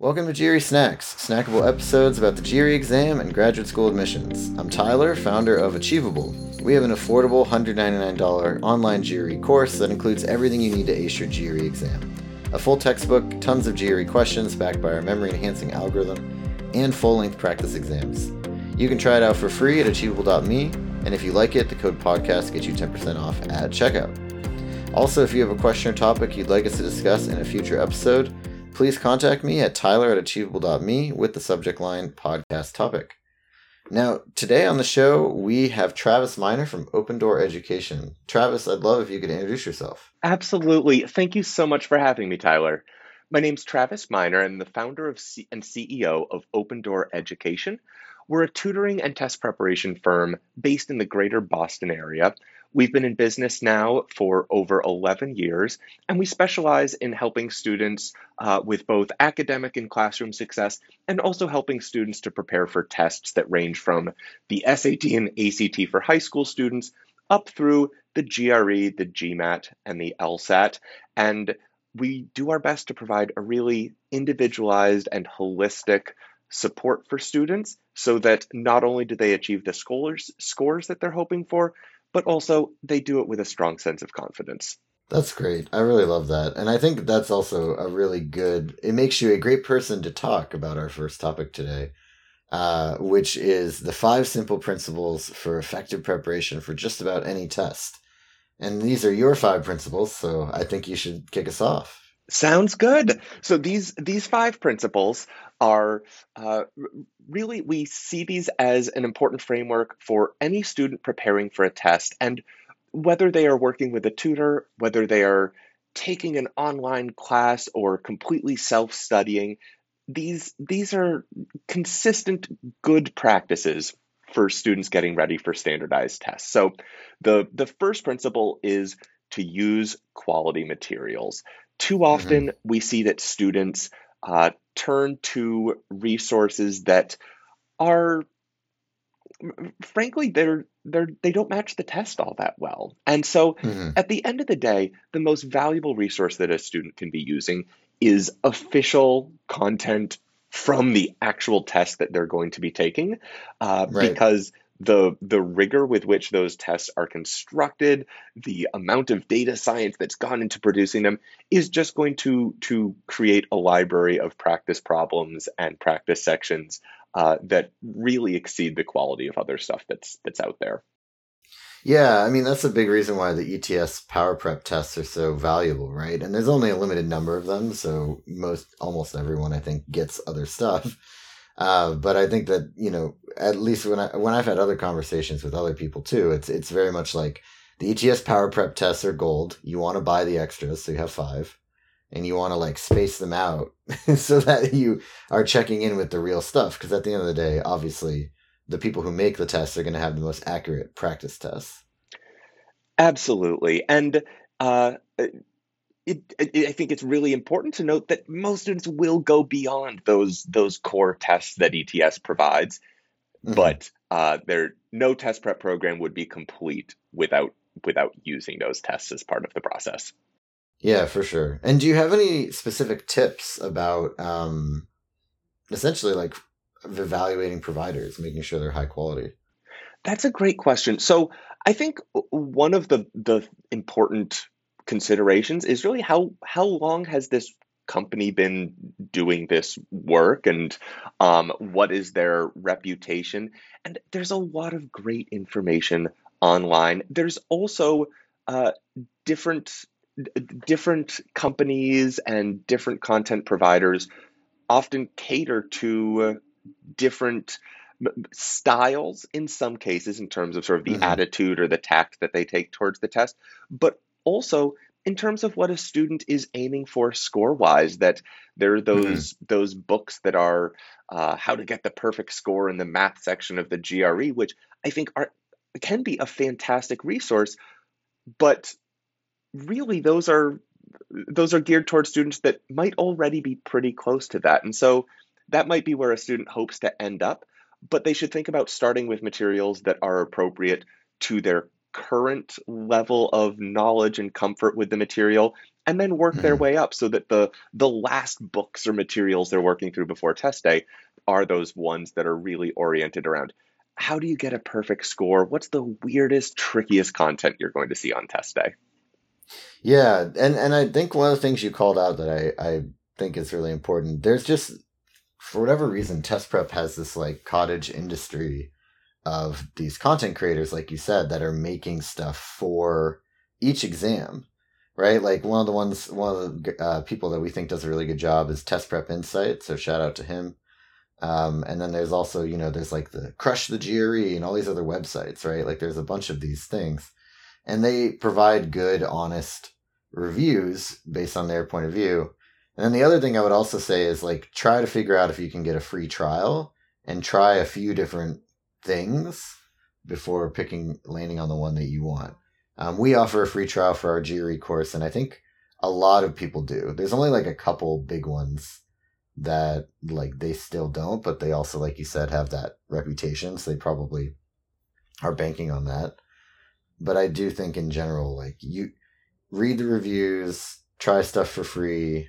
Welcome to GRE Snacks, snackable episodes about the GRE exam and graduate school admissions. I'm Tyler, founder of Achievable. We have an affordable $199 online GRE course that includes everything you need to ace your GRE exam. A full textbook, tons of GRE questions backed by our memory enhancing algorithm, and full length practice exams. You can try it out for free at achievable.me, and if you like it, the code podcast gets you 10% off at checkout. Also, if you have a question or topic you'd like us to discuss in a future episode, please contact me at tyler at achievable.me with the subject line podcast topic. Now, today on the show, we have Travis Miner from Open Door Education. Travis, I'd love if you could introduce yourself. Absolutely. Thank you so much for having me, Tyler. My name's Travis Miner. I'm the founder of C- and CEO of Open Door Education. We're a tutoring and test preparation firm based in the greater Boston area We've been in business now for over 11 years, and we specialize in helping students uh, with both academic and classroom success, and also helping students to prepare for tests that range from the SAT and ACT for high school students up through the GRE, the GMAT, and the LSAT. And we do our best to provide a really individualized and holistic support for students so that not only do they achieve the scores, scores that they're hoping for, but also they do it with a strong sense of confidence. That's great. I really love that. And I think that's also a really good, it makes you a great person to talk about our first topic today, uh, which is the five simple principles for effective preparation for just about any test. And these are your five principles, so I think you should kick us off. Sounds good. So these these five principles are uh, really we see these as an important framework for any student preparing for a test, and whether they are working with a tutor, whether they are taking an online class or completely self-studying, these these are consistent good practices for students getting ready for standardized tests. So the the first principle is to use quality materials. Too mm-hmm. often, mm-hmm. we see that students uh, turn to resources that are, frankly, they're they're they don't match the test all that well. And so, mm-hmm. at the end of the day, the most valuable resource that a student can be using is official content from the actual test that they're going to be taking, uh, right. because the the rigor with which those tests are constructed, the amount of data science that's gone into producing them is just going to to create a library of practice problems and practice sections uh, that really exceed the quality of other stuff that's that's out there. Yeah, I mean that's a big reason why the ETS power prep tests are so valuable, right? And there's only a limited number of them, so most almost everyone I think gets other stuff. Uh, but I think that you know, at least when I when I've had other conversations with other people too, it's it's very much like the ETS power prep tests are gold. You want to buy the extras, so you have five, and you want to like space them out so that you are checking in with the real stuff. Because at the end of the day, obviously, the people who make the tests are going to have the most accurate practice tests. Absolutely, and uh, it, it, I think it's really important to note that most students will go beyond those those core tests that ETS provides, mm-hmm. but uh, there no test prep program would be complete without without using those tests as part of the process. Yeah, for sure. And do you have any specific tips about um, essentially like evaluating providers, making sure they're high quality? That's a great question. So I think one of the the important considerations is really how how long has this company been doing this work and um, what is their reputation? And there's a lot of great information online. There's also uh, different different companies and different content providers often cater to different styles in some cases in terms of sort of the mm-hmm. attitude or the tact that they take towards the test. But also in terms of what a student is aiming for score wise that there are mm-hmm. those mm-hmm. those books that are uh, how to get the perfect score in the math section of the gre which i think are can be a fantastic resource but really those are those are geared towards students that might already be pretty close to that and so that might be where a student hopes to end up but they should think about starting with materials that are appropriate to their current level of knowledge and comfort with the material and then work their Mhm. way up so that the the last books or materials they're working through before test day are those ones that are really oriented around how do you get a perfect score? What's the weirdest, trickiest content you're going to see on test day? Yeah, and and I think one of the things you called out that I I think is really important. There's just for whatever reason, test prep has this like cottage industry of these content creators, like you said, that are making stuff for each exam, right? Like one of the ones, one of the uh, people that we think does a really good job is Test Prep Insight. So shout out to him. Um, and then there's also, you know, there's like the Crush the GRE and all these other websites, right? Like there's a bunch of these things, and they provide good, honest reviews based on their point of view. And then the other thing I would also say is like try to figure out if you can get a free trial and try a few different things before picking landing on the one that you want. Um, we offer a free trial for our GRE course, and I think a lot of people do. There's only like a couple big ones that like they still don't, but they also, like you said, have that reputation, so they probably are banking on that. But I do think in general, like you read the reviews, try stuff for free,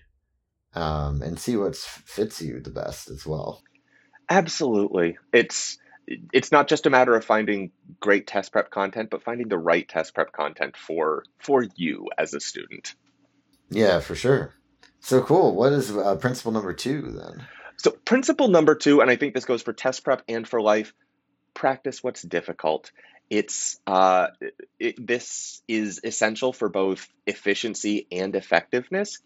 um, and see what fits you the best as well. Absolutely. It's it's not just a matter of finding great test prep content, but finding the right test prep content for for you as a student. Yeah, for sure. So cool. What is uh, principle number two then? So principle number two, and I think this goes for test prep and for life: practice what's difficult. It's uh, it, this is essential for both efficiency and effectiveness.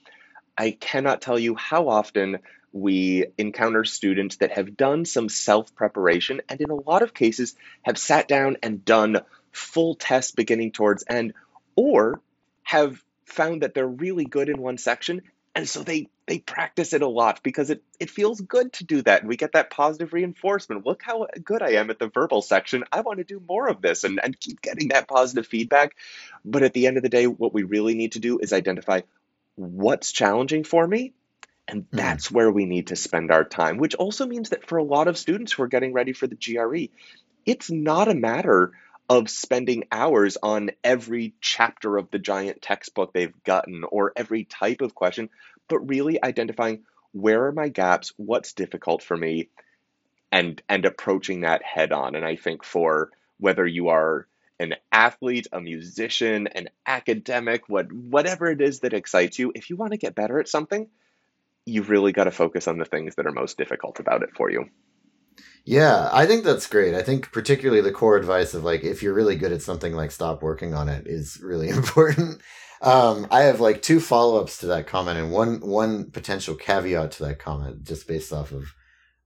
I cannot tell you how often we encounter students that have done some self preparation and, in a lot of cases, have sat down and done full tests beginning towards end, or have found that they're really good in one section. And so they, they practice it a lot because it, it feels good to do that. And we get that positive reinforcement. Look how good I am at the verbal section. I want to do more of this and, and keep getting that positive feedback. But at the end of the day, what we really need to do is identify what's challenging for me and that's mm. where we need to spend our time, which also means that for a lot of students who are getting ready for the GRE, it's not a matter of spending hours on every chapter of the giant textbook they've gotten or every type of question, but really identifying where are my gaps, what's difficult for me, and and approaching that head on. And I think for whether you are an athlete, a musician, an academic, what whatever it is that excites you, if you want to get better at something, you've really got to focus on the things that are most difficult about it for you. Yeah, I think that's great. I think particularly the core advice of like if you're really good at something like stop working on it is really important. Um, I have like two follow-ups to that comment and one one potential caveat to that comment just based off of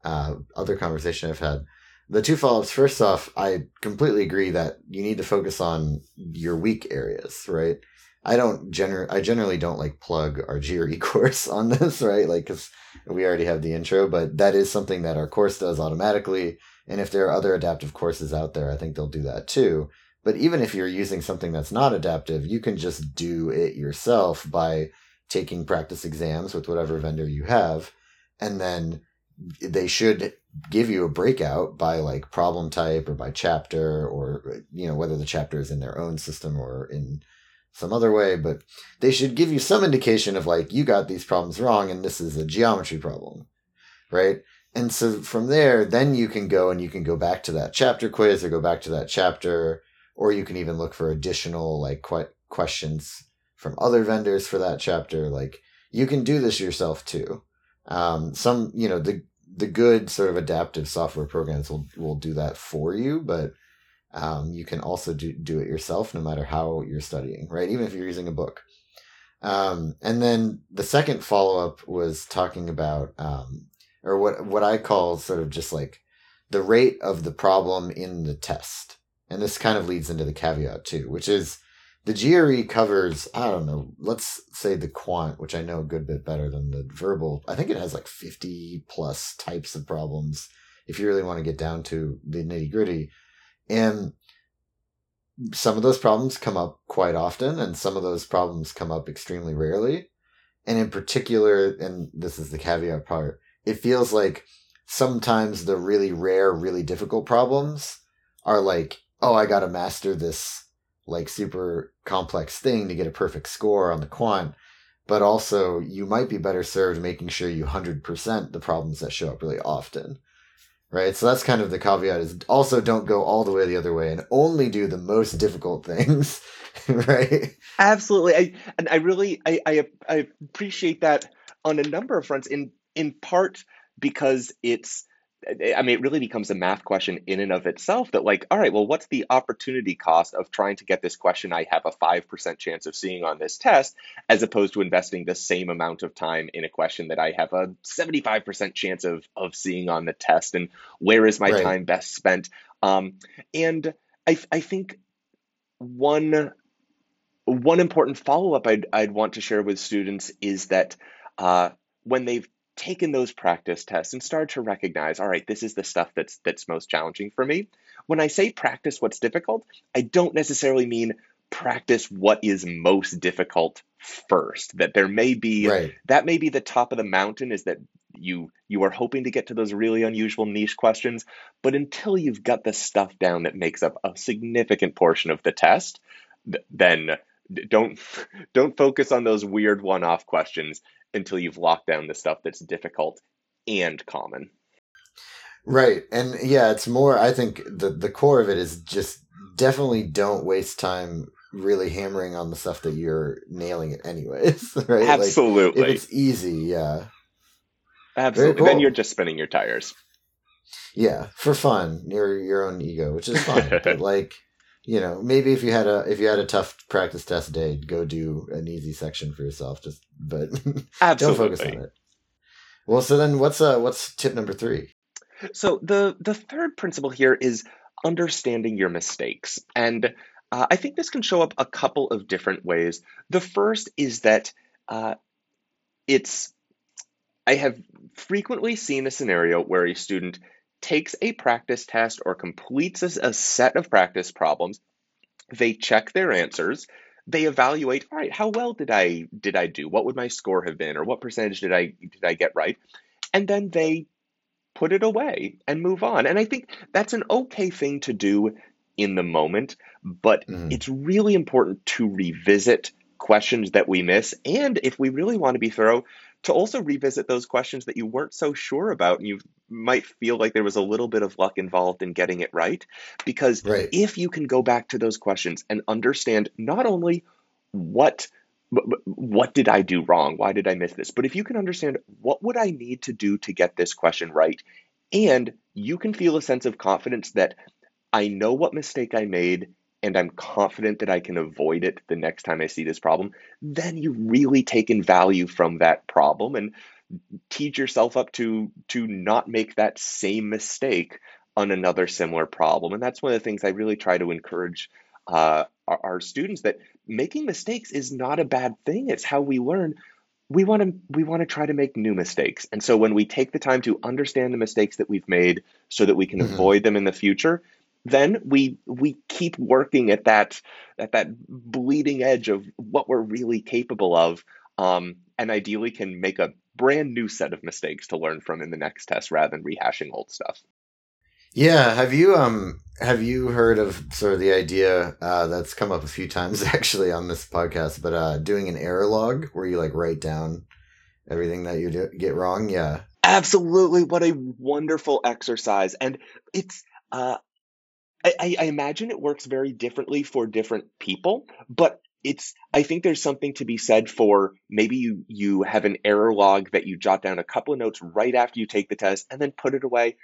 uh, other conversation I've had. The two follow-ups first off, I completely agree that you need to focus on your weak areas, right? I don't gener I generally don't like plug our GRE course on this, right? Like, cause we already have the intro, but that is something that our course does automatically. And if there are other adaptive courses out there, I think they'll do that too. But even if you're using something that's not adaptive, you can just do it yourself by taking practice exams with whatever vendor you have. And then they should give you a breakout by like problem type or by chapter or, you know, whether the chapter is in their own system or in some other way, but they should give you some indication of like, you got these problems wrong and this is a geometry problem, right? And so from there, then you can go and you can go back to that chapter quiz or go back to that chapter, or you can even look for additional like qu- questions from other vendors for that chapter. Like you can do this yourself too. Um, some, you know, the, the good sort of adaptive software programs will, will do that for you, but um, you can also do, do it yourself no matter how you're studying, right? Even if you're using a book. Um, and then the second follow up was talking about, um, or what, what I call sort of just like the rate of the problem in the test. And this kind of leads into the caveat too, which is the GRE covers, I don't know, let's say the quant, which I know a good bit better than the verbal. I think it has like 50 plus types of problems if you really want to get down to the nitty gritty. And some of those problems come up quite often, and some of those problems come up extremely rarely. And in particular, and this is the caveat part, it feels like sometimes the really rare, really difficult problems are like, oh, I got to master this like super complex thing to get a perfect score on the quant. but also you might be better served making sure you 100% the problems that show up really often right? So that's kind of the caveat is also don't go all the way the other way and only do the most difficult things right? Absolutely. I, and i really I, I i appreciate that on a number of fronts in in part because it's I mean, it really becomes a math question in and of itself that, like, all right, well, what's the opportunity cost of trying to get this question I have a 5% chance of seeing on this test, as opposed to investing the same amount of time in a question that I have a 75% chance of, of seeing on the test? And where is my right. time best spent? Um, and I, I think one, one important follow up I'd, I'd want to share with students is that uh, when they've taken those practice tests and started to recognize, all right, this is the stuff that's that's most challenging for me. When I say practice what's difficult, I don't necessarily mean practice what is most difficult first. That there may be right. that may be the top of the mountain is that you you are hoping to get to those really unusual niche questions, but until you've got the stuff down that makes up a significant portion of the test, then don't don't focus on those weird one-off questions until you've locked down the stuff that's difficult and common. Right. And yeah, it's more I think the the core of it is just definitely don't waste time really hammering on the stuff that you're nailing it anyways, right? Absolutely. Like, if it's easy, yeah. Absolutely. Cool. Then you're just spinning your tires. Yeah, for fun, your your own ego, which is fine. but like you know, maybe if you had a if you had a tough practice test day, go do an easy section for yourself. Just but don't focus on it. Well, so then what's uh what's tip number three? So the the third principle here is understanding your mistakes, and uh, I think this can show up a couple of different ways. The first is that uh, it's I have frequently seen a scenario where a student takes a practice test or completes a, a set of practice problems. They check their answers. They evaluate, all right, how well did I did I do? What would my score have been or what percentage did I did I get right? And then they put it away and move on. And I think that's an okay thing to do in the moment, but mm. it's really important to revisit questions that we miss. And if we really want to be thorough, to also revisit those questions that you weren't so sure about and you might feel like there was a little bit of luck involved in getting it right because right. if you can go back to those questions and understand not only what what did I do wrong? Why did I miss this? But if you can understand what would I need to do to get this question right and you can feel a sense of confidence that I know what mistake I made and I'm confident that I can avoid it the next time I see this problem, then you've really taken value from that problem and teach yourself up to to not make that same mistake on another similar problem. And that's one of the things I really try to encourage uh, our, our students that making mistakes is not a bad thing. It's how we learn. We want to we want to try to make new mistakes. And so when we take the time to understand the mistakes that we've made so that we can mm-hmm. avoid them in the future, then we we keep working at that at that bleeding edge of what we're really capable of um, and ideally can make a brand new set of mistakes to learn from in the next test rather than rehashing old stuff. Yeah. Have you um have you heard of sort of the idea uh, that's come up a few times actually on this podcast but uh doing an error log where you like write down everything that you do, get wrong? Yeah. Absolutely. What a wonderful exercise. And it's uh I, I imagine it works very differently for different people, but it's I think there's something to be said for maybe you you have an error log that you jot down a couple of notes right after you take the test and then put it away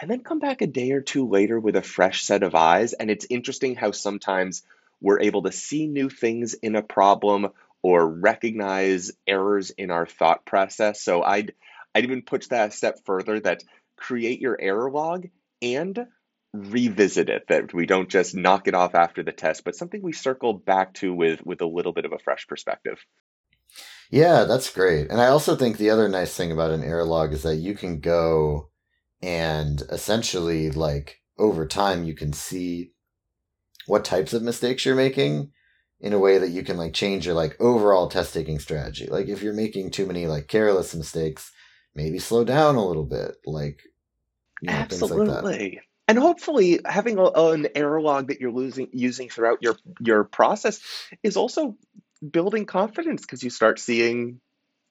and then come back a day or two later with a fresh set of eyes and it's interesting how sometimes we're able to see new things in a problem or recognize errors in our thought process. So I'd I'd even push that a step further that create your error log and revisit it that we don't just knock it off after the test but something we circle back to with with a little bit of a fresh perspective. Yeah that's great. And i also think the other nice thing about an error log is that you can go and essentially like over time you can see what types of mistakes you're making in a way that you can like change your like overall test taking strategy. Like if you're making too many like careless mistakes maybe slow down a little bit like you know, Absolutely. Like and hopefully having a, an error log that you're losing using throughout your your process is also building confidence because you start seeing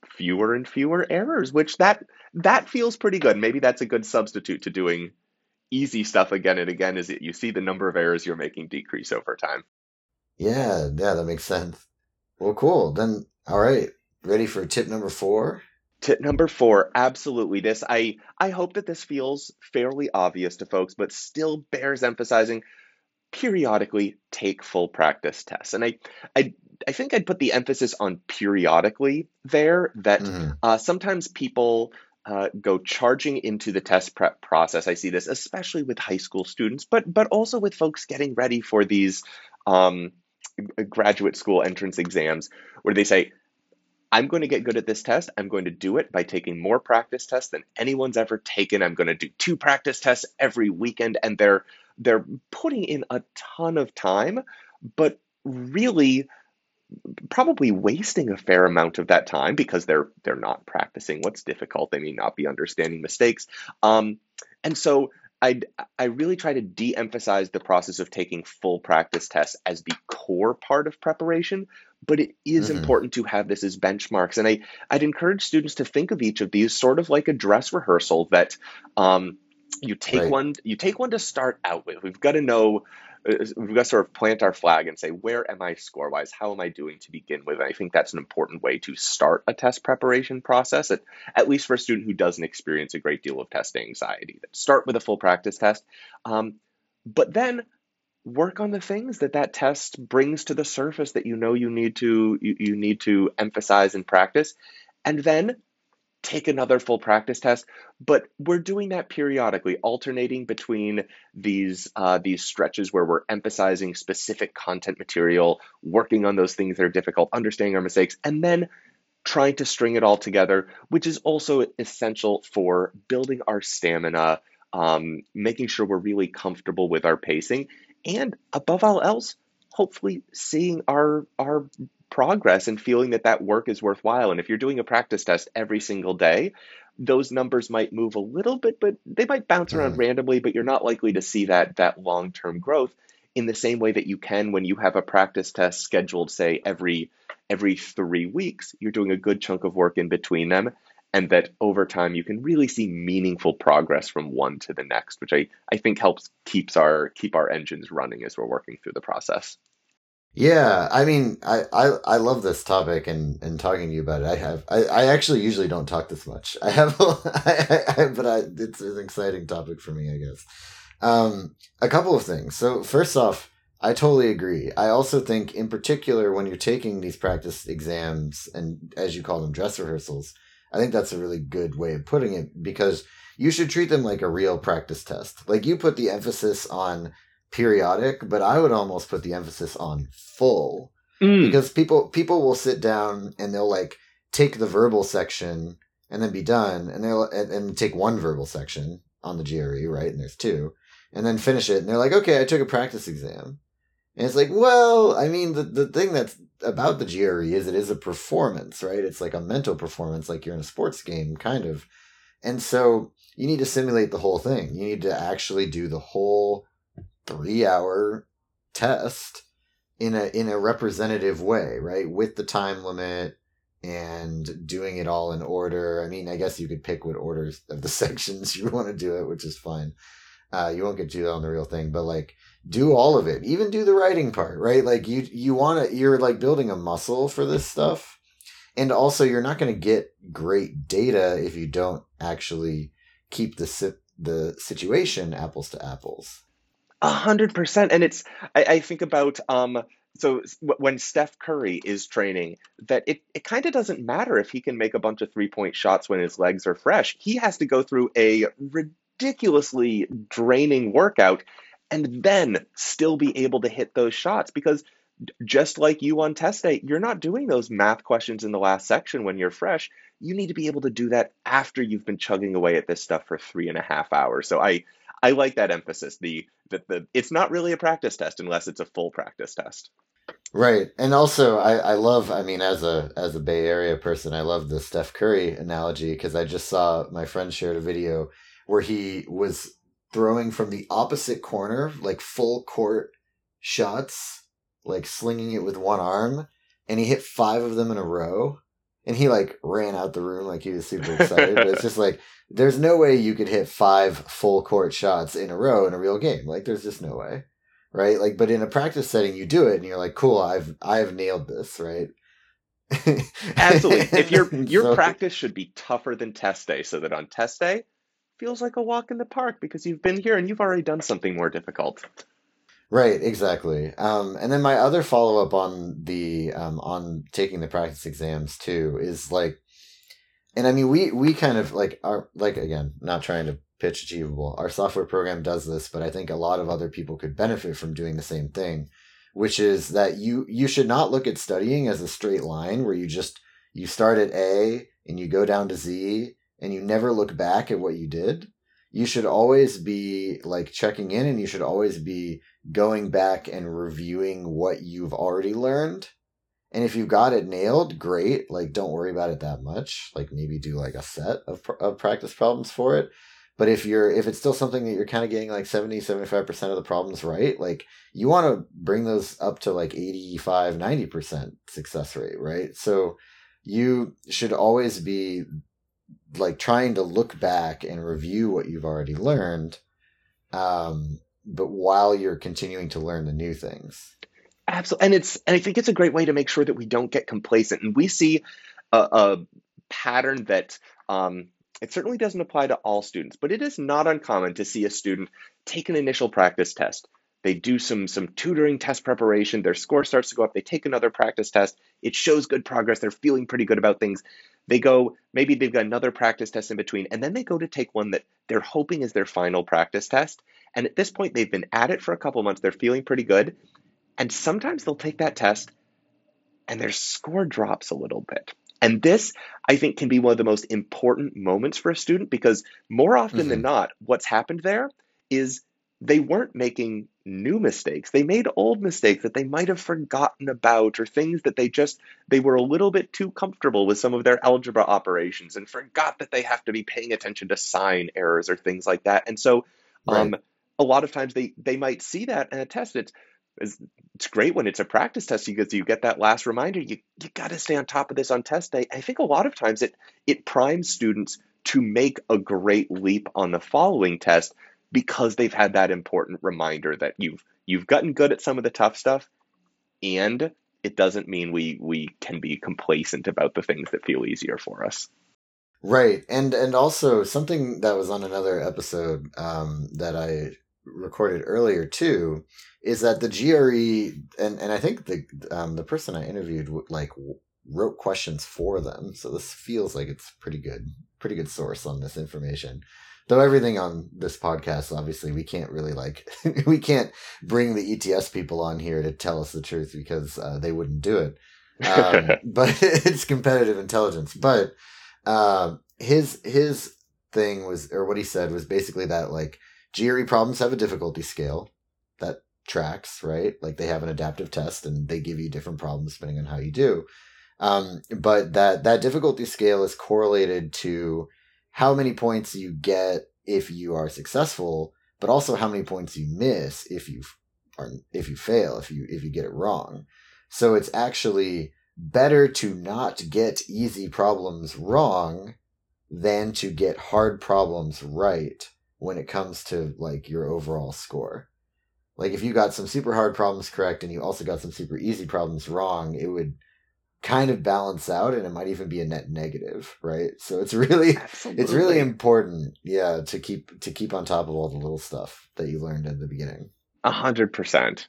fewer and fewer errors, which that that feels pretty good. Maybe that's a good substitute to doing easy stuff again and again is that you see the number of errors you're making decrease over time. Yeah, yeah, that makes sense. Well, cool. Then, all right, ready for tip number four? Tip number four, absolutely. This I I hope that this feels fairly obvious to folks, but still bears emphasizing. Periodically take full practice tests, and I I I think I'd put the emphasis on periodically there. That hmm uh, sometimes people uh, go charging into the test prep process. I see this especially with high school students, but but also with folks getting ready for these um, graduate school entrance exams, where they say, I'm going to get good at this test. I'm going to do it by taking more practice tests than anyone's ever taken. I'm going to do two practice tests every weekend and they're they're putting in a ton of time, but really probably wasting a fair amount of that time because they're they're not practicing what's difficult. They may not be understanding mistakes. Um, and so I I really try to de-emphasize the process of taking full practice tests as the core part of preparation, but it is hmm important to have this as benchmarks. And I I'd encourage students to think of each of these sort of like a dress rehearsal that um, you take Right. one you take one to start out with. We've got to know uh, we've got to sort of plant our flag and say where am I score wise? How am I doing to begin with? And I think that's an important way to start a test preparation process. At, at least for a student who doesn't experience a great deal of test anxiety. Start with a full practice test, um, but then work on the things that that test brings to the surface that you know you need to you, you need to emphasize and practice, and then take another full practice test. But we're doing that periodically, alternating between these uh, these stretches where we're emphasizing specific content material, working on those things that are difficult, understanding our mistakes, and then trying to string it all together, which is also essential for building our stamina, um, making sure we're really comfortable with our pacing, and above all else, hopefully seeing our our progress and feeling that that work is worthwhile. And if you're doing a practice test every single day, those numbers might move a little bit, but they might bounce around hmm randomly, but you're not likely to see that that long-term growth in the same way that you can when you have a practice test scheduled, say, every every three weeks, you're doing a good chunk of work in between them, and that over time you can really see meaningful progress from one to the next, which I, I think helps keeps our keep our engines running as we're working through the process. Yeah, I mean, I, I, I love this topic and, and talking to you about it. I have, I, I actually usually don't talk this much. I have, I, I, but I, it's an exciting topic for me, I guess. Um, a couple of things. So first off, I totally agree. I also think, in particular, when you're taking these practice exams and as you call them, dress rehearsals, I think that's a really good way of putting it because you should treat them like a real practice test. Like you put the emphasis on periodic, but I would almost put the emphasis on full Mm. because people people will sit down and they'll like take the verbal section and then be done and they'll and, and take one verbal section on the GRE, right? And there's two. And then finish it and they're like, "Okay, I took a practice exam." And it's like, "Well, I mean, the the thing that's about the GRE is it is a performance, right? It's like a mental performance like you're in a sports game kind of. And so you need to simulate the whole thing. You need to actually do the whole 3-hour test in a in a representative way, right? With the time limit and doing it all in order. I mean, I guess you could pick what orders of the sections you want to do it, which is fine. Uh, you won't get to do that on the real thing, but like do all of it. Even do the writing part, right? Like you you want to you're like building a muscle for this stuff. And also you're not going to get great data if you don't actually keep the si- the situation apples to apples. A hundred percent, and it's I, I think about um so when Steph Curry is training, that it it kind of doesn't matter if he can make a bunch of three point shots when his legs are fresh. He has to go through a ridiculously draining workout and then still be able to hit those shots because just like you on test day, you're not doing those math questions in the last section when you're fresh. You need to be able to do that after you've been chugging away at this stuff for three and a half hours. So I I like that emphasis. The that the it's not really a practice test unless it's a full practice test. Right. And also I, I love I mean as a as a Bay Area person, I love the Steph Curry analogy because I just saw my friend shared a video where he was throwing from the opposite corner, like full court shots, like slinging it with one arm. and he hit five of them in a row and he like ran out the room like he was super excited but it's just like there's no way you could hit five full court shots in a row in a real game like there's just no way right like but in a practice setting you do it and you're like cool i've i've nailed this right Absolutely. If your your So- practice should be tougher than test day, so that on test day feels like a walk in the park because you've been here and you've already done something more difficult. Right, exactly. Um, and then my other follow up on the um, on taking the practice exams too is like, and I mean we we kind of like are like again not trying to pitch achievable. Our software program does this, but I think a lot of other people could benefit from doing the same thing, which is that you you should not look at studying as a straight line where you just you start at A and you go down to Z and you never look back at what you did. You should always be like checking in and you should always be going back and reviewing what you've already learned. And if you got it nailed, great. Like, don't worry about it that much. Like, maybe do like a set of, of practice problems for it. But if you're, if it's still something that you're kind of getting like 70, 75% of the problems right, like you want to bring those up to like 85, 90% success rate, right? So you should always be like trying to look back and review what you've already learned. Um, but while you're continuing to learn the new things. Absolutely. And it's and I think it's a great way to make sure that we don't get complacent. And we see a, a pattern that um, it certainly doesn't apply to all students, but it is not uncommon to see a student take an initial practice test. They do some some tutoring test preparation, their score starts to go up, they take another practice test, it shows good progress, they're feeling pretty good about things. They go, maybe they've got another practice test in between, and then they go to take one that they're hoping is their final practice test. And at this point, they've been at it for a couple months, they're feeling pretty good. And sometimes they'll take that test and their score drops a little bit. And this, I think, can be one of the most important moments for a student because more often than mm-hmm. not, what's happened there is they weren't making new mistakes. They made old mistakes that they might have forgotten about or things that they just they were a little bit too comfortable with some of their algebra operations and forgot that they have to be paying attention to sign errors or things like that. And so um, a lot of times they they might see that in a test. It's it's, it's great when it's a practice test because you get that last reminder. You you got to stay on top of this on test day. I think a lot of times it it primes students to make a great leap on the following test because they've had that important reminder that you've you've gotten good at some of the tough stuff, and it doesn't mean we we can be complacent about the things that feel easier for us. Right. And and also something that was on another episode um, that I recorded earlier too is that the GRE and and I think the um, the person I interviewed like wrote questions for them. So this feels like it's pretty good pretty good source on this information. Though everything on this podcast, obviously, we can't really like we can't bring the ETS people on here to tell us the truth because uh, they wouldn't do it. Um, but it's competitive intelligence. But um, his his thing was, or what he said was basically that like GRE problems have a difficulty scale that tracks, right? Like they have an adaptive test and they give you different problems depending on how you do. Um, but that that difficulty scale is correlated to how many points you get if you are successful, but also how many points you miss if you are if you fail, if you if you get it wrong. So it's actually better to not get easy problems wrong than to get hard problems right when it comes to like your overall score. Like if you got some super hard problems correct and you also got some super easy problems wrong, it would kind of balance out and it might even be a net negative, right? So it's really Absolutely. it's really important, yeah, to keep to keep on top of all the little stuff that you learned at the beginning. a hundred percent.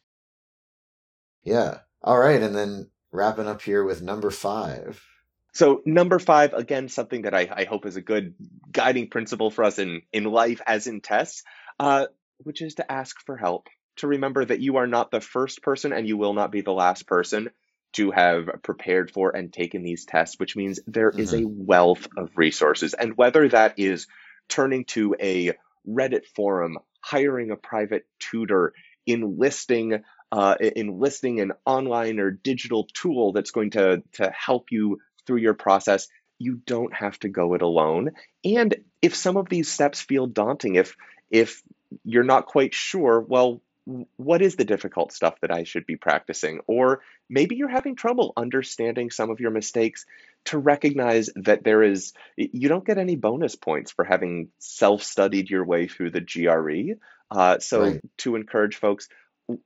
Yeah. All right, and then wrapping up here with number 5. So number five, again, something that I, I hope is a good guiding principle for us in, in life as in tests, uh, which is to ask for help. To remember that you are not the first person and you will not be the last person to have prepared for and taken these tests, which means there is a wealth of resources. And whether that is turning to a Reddit forum, hiring a private tutor, enlisting uh, enlisting an online or digital tool that's going to to help you through your process, you don't have to go it alone. And if some of these steps feel daunting, if if you're not quite sure, well, what is the difficult stuff that I should be practicing? Or maybe you're having trouble understanding some of your mistakes to recognize that there is, you don't get any bonus points for having self studied your way through the GRE. Uh, so, Right. to encourage folks,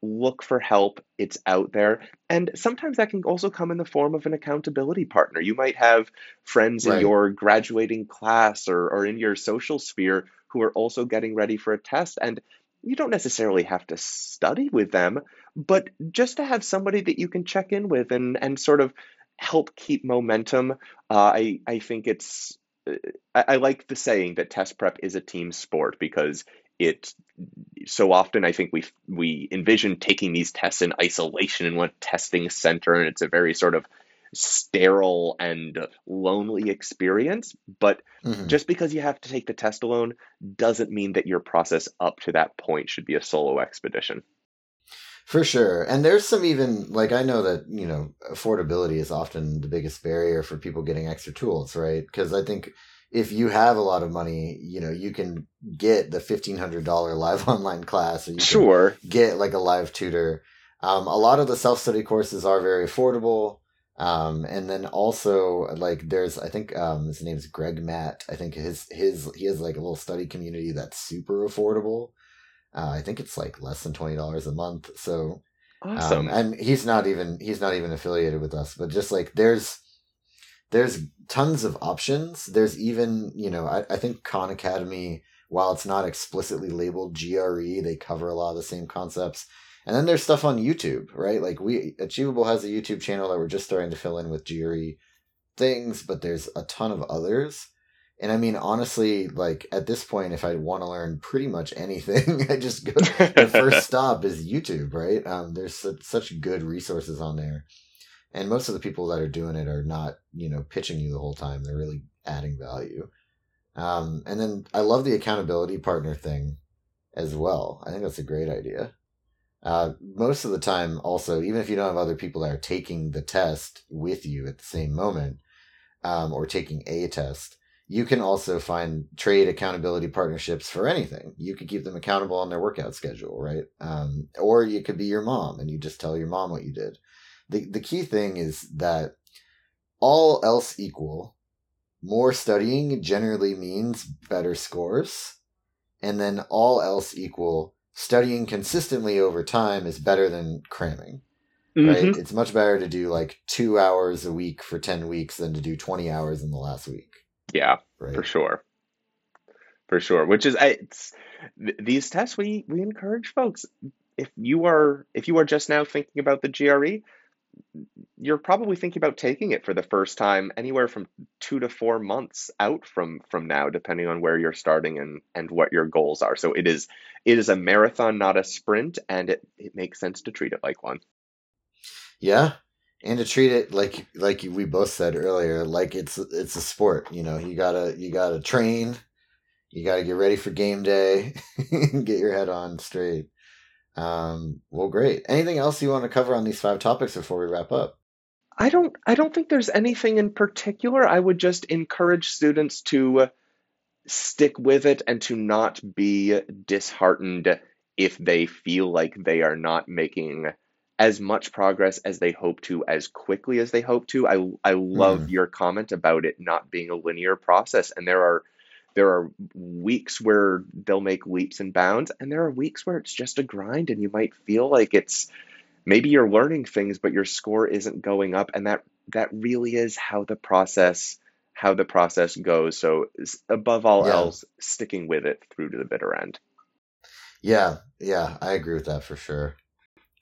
look for help. It's out there. And sometimes that can also come in the form of an accountability partner. You might have friends in your graduating class or, or in your social sphere who are also getting ready for a test. And you don't necessarily have to study with them, but just to have somebody that you can check in with and, and sort of help keep momentum. Uh, I, I think it's, uh, I, I like the saying that test prep is a team sport because it so often I think we we envision taking these tests in isolation in one testing center, and it's a very sort of sterile and lonely experience. But Mhm. just because you have to take the test alone doesn't mean that your process up to that point should be a solo expedition. For sure. And there's some even like I know that, you know, affordability is often the biggest barrier for people getting extra tools, right? Because I think if you have a lot of money, you know, you can get the $1500 live online class or you Sure. get like a live tutor. Um, a lot of the self study courses are very affordable. Um, and then also like there's I think um his name's Greg Mat. I think his his he has like a little study community that's super affordable. Uh, I think it's like less than twenty dollars a month. So um, Awesome. and he's not even he's not even affiliated with us, but just like there's there's tons of options. There's even, you know, I, I think Khan Academy, while it's not explicitly labeled GRE, they cover a lot of the same concepts. And then there's stuff on YouTube, right? Like we Achievable has a YouTube channel that we're just starting to fill in with GRE things, but there's a ton of others. And I mean, honestly, like at this point, if I want to learn pretty much anything, I just go. The first stop is YouTube, right? Um, there's such, such good resources on there, and most of the people that are doing it are not, you know, pitching you the whole time. They're really adding value. Um, and then I love the accountability partner thing as well. I think that's a great idea. Uh, most of the time, also, even if you don't have other people that are taking the test with you at the same moment, um, or taking a test, you can also find trade accountability partnerships for anything. You could keep them accountable on their workout schedule, right? Um, or you could be your mom and you just tell your mom what you did. The, the key thing is that all else equal, more studying generally means better scores. And then all else equal, studying consistently over time is better than cramming right? Mhm. It's much better to do like two hours a week for 10 weeks than to do 20 hours in the last week, Yeah. right? For sure. For sure. Which is it's these tests we we encourage folks if you are if you are just now thinking about the GRE, you're probably thinking about taking it for the first time anywhere from 2 to 4 months out from from now depending on where you're starting and and what your goals are. So it is it is a marathon not a sprint and it it makes sense to treat it like one. Yeah. And to treat it like like we both said earlier, like it's it's a sport, you know, you gotta you gotta train, you gotta get ready for game day, get your head on straight. Um, well great. Anything else you want to cover on these five topics before we wrap up? I don't I don't think there's anything in particular. I would just encourage students to stick with it and to not be disheartened if they feel like they are not making as much progress as they hope to as quickly as they hope to. I I love Hmm. your comment about it not being a linear process and there are there are weeks where they'll make leaps and bounds and there are weeks where it's just a grind and you might feel like it's maybe you're learning things but your score isn't going up and that that really is how the process how the process goes so above all Yeah. else sticking with it through to the bitter end Yeah, yeah, I agree with that for sure.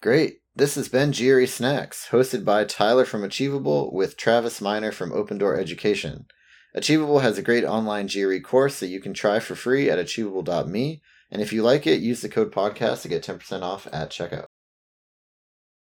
Great. This has been GRE Snacks, hosted by Tyler from Achievable with Travis Miner from Open Door Education. Achievable has a great online GRE course that you can try for free at achievable.me. And if you like it, use the code podcast to get 10% off at checkout.